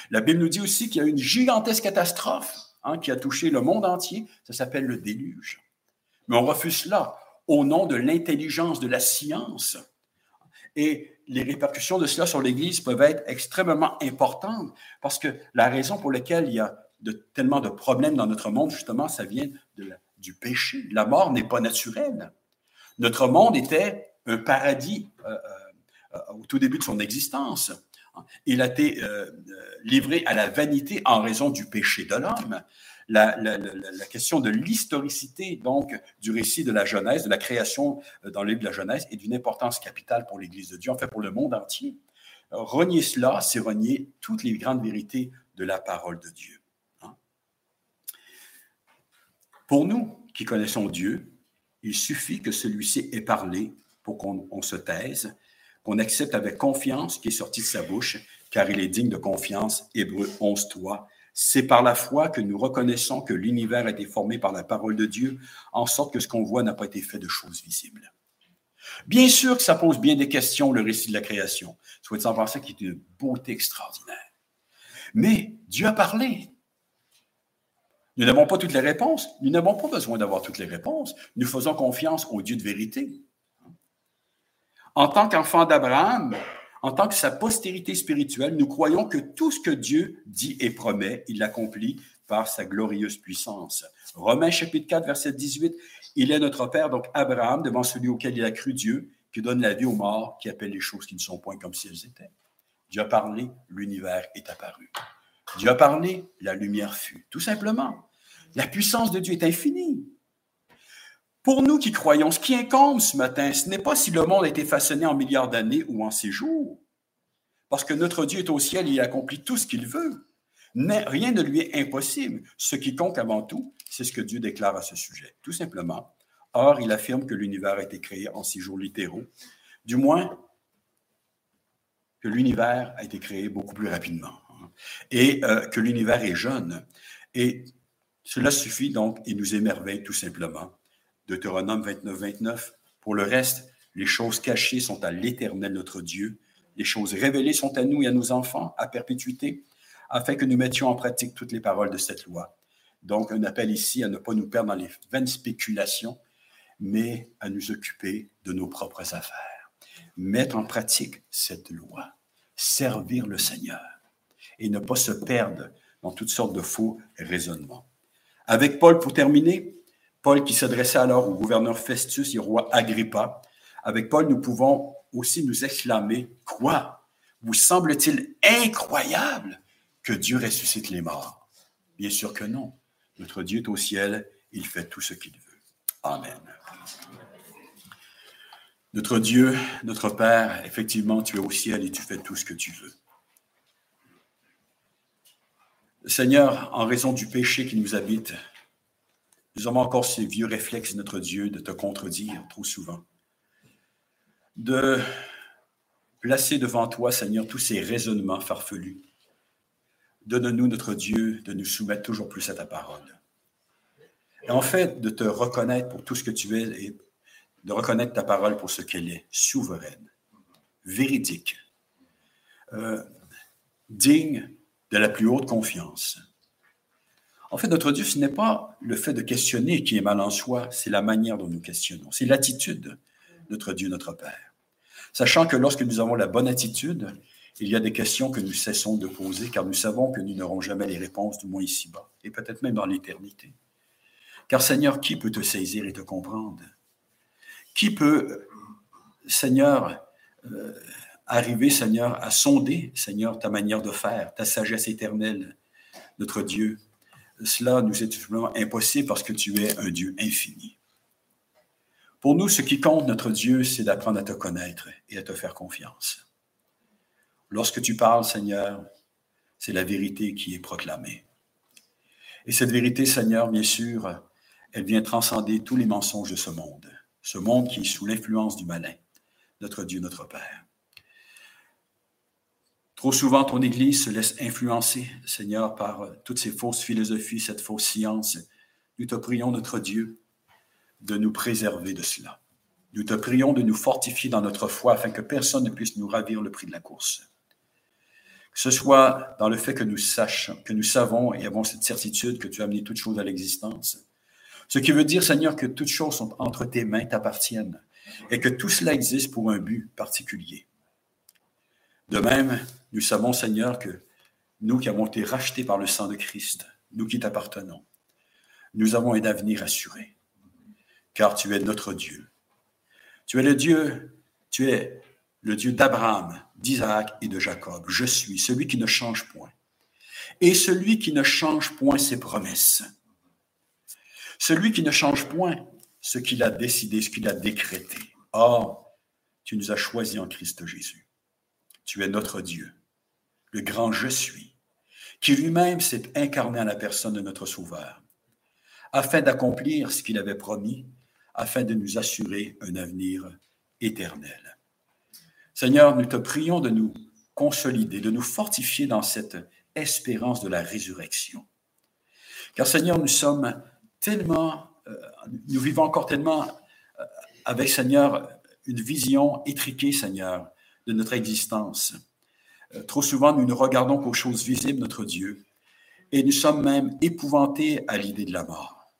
La Bible nous dit aussi qu'il y a une gigantesque catastrophe hein, qui a touché le monde entier. Ça s'appelle le déluge. Mais on refuse cela au nom de l'intelligence de la science. Et les répercussions de cela sur l'Église peuvent être extrêmement importantes parce que la raison pour laquelle il y a tellement de problèmes dans notre monde, justement, ça vient du péché. La mort n'est pas naturelle. Notre monde était un paradis euh, euh, au tout début de son existence. Il a été euh, livré à la vanité en raison du péché de l'homme. La, question de l'historicité, donc, du récit de la Genèse, de la création dans le livre de la Genèse, est d'une importance capitale pour l'Église de Dieu, en fait pour le monde entier. Renier cela, c'est renier toutes les grandes vérités de la parole de Dieu. Hein. Pour nous qui connaissons Dieu, il suffit que celui-ci ait parlé pour qu'on se taise, qu'on accepte avec confiance ce qui est sorti de sa bouche, car il est digne de confiance. Hébreu 11, 3. C'est par la foi que nous reconnaissons que l'univers a été formé par la parole de Dieu, en sorte que ce qu'on voit n'a pas été fait de choses visibles. Bien sûr que ça pose bien des questions, le récit de la création. Soit sans penser qu'il est une beauté extraordinaire. Mais Dieu a parlé. Nous n'avons pas toutes les réponses. Nous n'avons pas besoin d'avoir toutes les réponses. Nous faisons confiance au Dieu de vérité. En tant qu'enfant d'Abraham, en tant que sa postérité spirituelle, nous croyons que tout ce que Dieu dit et promet, il l'accomplit par sa glorieuse puissance. Romains chapitre 4, verset 18, il est notre Père, donc Abraham, devant celui auquel il a cru Dieu, qui donne la vie aux morts, qui appelle les choses qui ne sont point comme si elles étaient. Dieu a parlé, l'univers est apparu. Dieu a parlé, la lumière fut. Tout simplement. La puissance de Dieu est infinie. Pour nous qui croyons, ce qui incombe ce matin, ce n'est pas si le monde a été façonné en milliards d'années ou en ces jours. Parce que notre Dieu est au ciel, il accomplit tout ce qu'il veut. rien ne lui est impossible. Ce qui compte avant tout, c'est ce que Dieu déclare à ce sujet. Tout simplement. Or, il affirme que l'univers a été créé en six jours littéraux. Du moins, que l'univers a été créé beaucoup plus rapidement. Et euh, que l'univers est jeune. Et cela suffit donc et nous émerveille tout simplement Deutéronome 29, 29. Pour le reste, les choses cachées sont à l'Éternel notre Dieu. Les choses révélées sont à nous et à nos enfants à perpétuité, afin que nous mettions en pratique toutes les paroles de cette loi. Donc, un appel ici à ne pas nous perdre dans les vaines spéculations, mais à nous occuper de nos propres affaires. Mettre en pratique cette loi, servir le Seigneur et ne pas se perdre dans toutes sortes de faux raisonnements. Avec Paul, pour terminer, Paul qui s'adressait alors au gouverneur Festus et au roi Agrippa. Avec Paul, nous pouvons aussi nous exclamer, quoi? Vous semble-t-il incroyable que Dieu ressuscite les morts Bien sûr que non. Notre Dieu est au ciel, il fait tout ce qu'il veut. Amen. Notre Dieu, notre Père, effectivement, tu es au ciel et tu fais tout ce que tu veux. Seigneur, en raison du péché qui nous habite, nous avons encore ces vieux réflexes, notre Dieu, de te contredire trop souvent. De placer devant toi, Seigneur, tous ces raisonnements farfelus. Donne-nous, notre Dieu, de nous soumettre toujours plus à ta parole. Et en fait, de te reconnaître pour tout ce que tu es et de reconnaître ta parole pour ce qu'elle est, souveraine, véridique, euh, digne de la plus haute confiance. En fait, notre Dieu, ce n'est pas le fait de questionner qui est mal en soi, c'est la manière dont nous questionnons, c'est l'attitude de notre Dieu, notre Père. Sachant que lorsque nous avons la bonne attitude, il y a des questions que nous cessons de poser, car nous savons que nous n'aurons jamais les réponses, du moins ici-bas, et peut-être même dans l'éternité. Car Seigneur, qui peut te saisir et te comprendre? Qui peut, Seigneur, euh, arriver, Seigneur, à sonder, Seigneur, ta manière de faire, ta sagesse éternelle, notre Dieu? Cela nous est tout simplement impossible parce que tu es un Dieu infini. Pour nous, ce qui compte, notre Dieu, c'est d'apprendre à te connaître et à te faire confiance. Lorsque tu parles, Seigneur, c'est la vérité qui est proclamée. Et cette vérité, Seigneur, bien sûr, elle vient transcender tous les mensonges de ce monde, ce monde qui est sous l'influence du malin, notre Dieu, notre Père. Trop souvent, ton Église se laisse influencer, Seigneur, par euh, toutes ces fausses philosophies, cette fausse science. Nous te prions, notre Dieu, de nous préserver de cela. Nous te prions de nous fortifier dans notre foi afin que personne ne puisse nous ravir le prix de la course. Que ce soit dans le fait que nous sachions, que nous savons et avons cette certitude que tu as amené toutes choses à l'existence. Ce qui veut dire, Seigneur, que toutes choses sont entre tes mains, t'appartiennent et que tout cela existe pour un but particulier. De même, nous savons, Seigneur, que nous qui avons été rachetés par le sang de Christ, nous qui t'appartenons, nous avons un avenir assuré, car tu es notre Dieu. Tu es le Dieu, tu es le Dieu d'Abraham, d'Isaac et de Jacob. Je suis celui qui ne change point. Et celui qui ne change point ses promesses. Celui qui ne change point ce qu'il a décidé, ce qu'il a décrété. Or, tu nous as choisis en Christ Jésus. Tu es notre Dieu, le grand Je suis, qui lui-même s'est incarné en la personne de notre Sauveur, afin d'accomplir ce qu'il avait promis, afin de nous assurer un avenir éternel. Seigneur, nous te prions de nous consolider, de nous fortifier dans cette espérance de la résurrection. Car Seigneur, nous sommes tellement, euh, nous vivons encore tellement euh, avec Seigneur une vision étriquée, Seigneur, de notre existence. Euh, trop souvent, nous ne regardons qu'aux choses visibles, notre Dieu, et nous sommes même épouvantés à l'idée de la mort.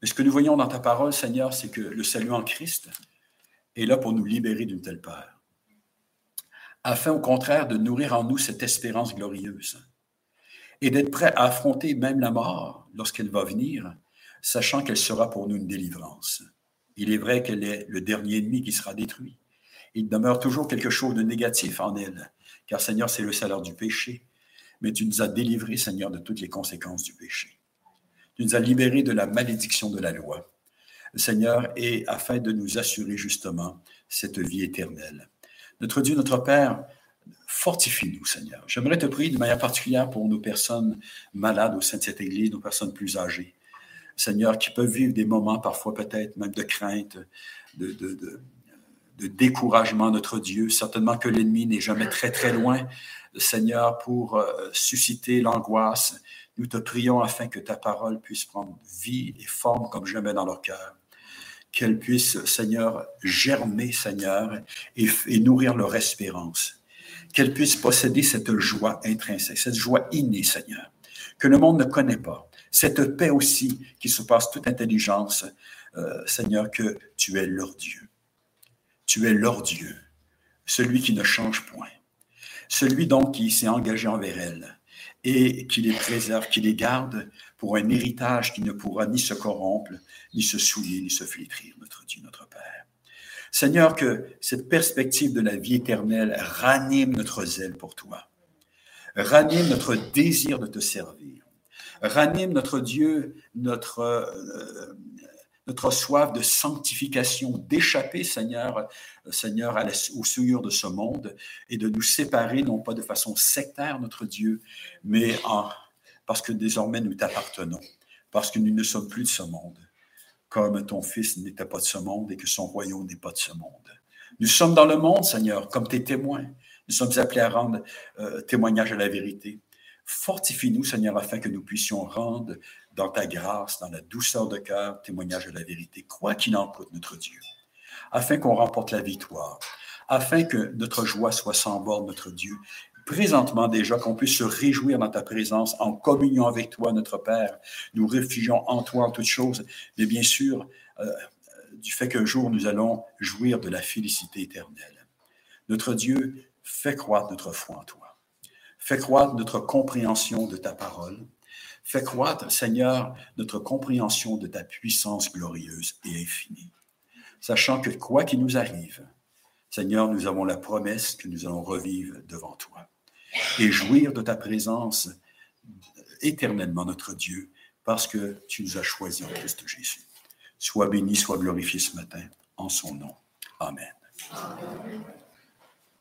Mais ce que nous voyons dans ta parole, Seigneur, c'est que le salut en Christ est là pour nous libérer d'une telle peur afin au contraire de nourrir en nous cette espérance glorieuse et d'être prêt à affronter même la mort lorsqu'elle va venir, sachant qu'elle sera pour nous une délivrance. Il est vrai qu'elle est le dernier ennemi qui sera détruit. Il demeure toujours quelque chose de négatif en elle, car Seigneur, c'est le salaire du péché, mais tu nous as délivrés, Seigneur, de toutes les conséquences du péché. Tu nous as libérés de la malédiction de la loi, Seigneur, et afin de nous assurer justement cette vie éternelle. Notre Dieu, notre Père, fortifie-nous, Seigneur. J'aimerais te prier de manière particulière pour nos personnes malades au sein de cette Église, nos personnes plus âgées. Seigneur, qui peuvent vivre des moments parfois peut-être même de crainte, de, de, découragement, notre Dieu. Certainement que l'ennemi n'est jamais très, très loin, Seigneur, pour euh, susciter l'angoisse. Nous te prions afin que ta parole puisse prendre vie et forme comme jamais dans leur cœur qu'elles puissent, Seigneur, germer, Seigneur, et, nourrir leur espérance. Qu'elles puissent posséder cette joie intrinsèque, cette joie innée, Seigneur, que le monde ne connaît pas. Cette paix aussi qui surpasse toute intelligence, euh, Seigneur, que tu es leur Dieu. Tu es leur Dieu, celui qui ne change point. Celui donc qui s'est engagé envers elles et qui les préserve, qui les garde pour un héritage qui ne pourra ni se corrompre, ni se souiller, ni se flétrir, notre Dieu, notre Père. Seigneur, que cette perspective de la vie éternelle ranime notre zèle pour toi, ranime notre désir de te servir, ranime notre Dieu, notre, euh, notre soif de sanctification, d'échapper, Seigneur, Seigneur, à aux souillures de ce monde et de nous séparer, non pas de façon sectaire, notre Dieu, mais parce que désormais nous t'appartenons, parce que nous ne sommes plus de ce monde, comme ton Fils n'était pas de ce monde et que son royaume n'est pas de ce monde. Nous sommes dans le monde, Seigneur, comme tes témoins. Nous sommes appelés à rendre euh, témoignage à la vérité. Fortifie-nous, Seigneur, afin que nous puissions rendre dans ta grâce, dans la douceur de cœur, témoignage à la vérité, quoi qu'il en coûte, notre Dieu, afin qu'on remporte la victoire, afin que notre joie soit sans bord, notre Dieu, présentement déjà, qu'on puisse se réjouir dans ta présence, en communion avec toi, notre Père. Nous réfugions en toi en toutes choses, mais bien sûr, euh, du fait qu'un jour nous allons jouir de la félicité éternelle. Notre Dieu, fais croître notre foi en toi. Fais croître notre compréhension de ta parole. Fais croître, Seigneur, notre compréhension de ta puissance glorieuse et infinie. Sachant que quoi qu'il nous arrive, Seigneur, nous avons la promesse que nous allons revivre devant toi et jouir de ta présence éternellement, notre Dieu, parce que tu nous as choisis en Christ Jésus. Sois béni, sois glorifié ce matin en son nom. Amen. Amen.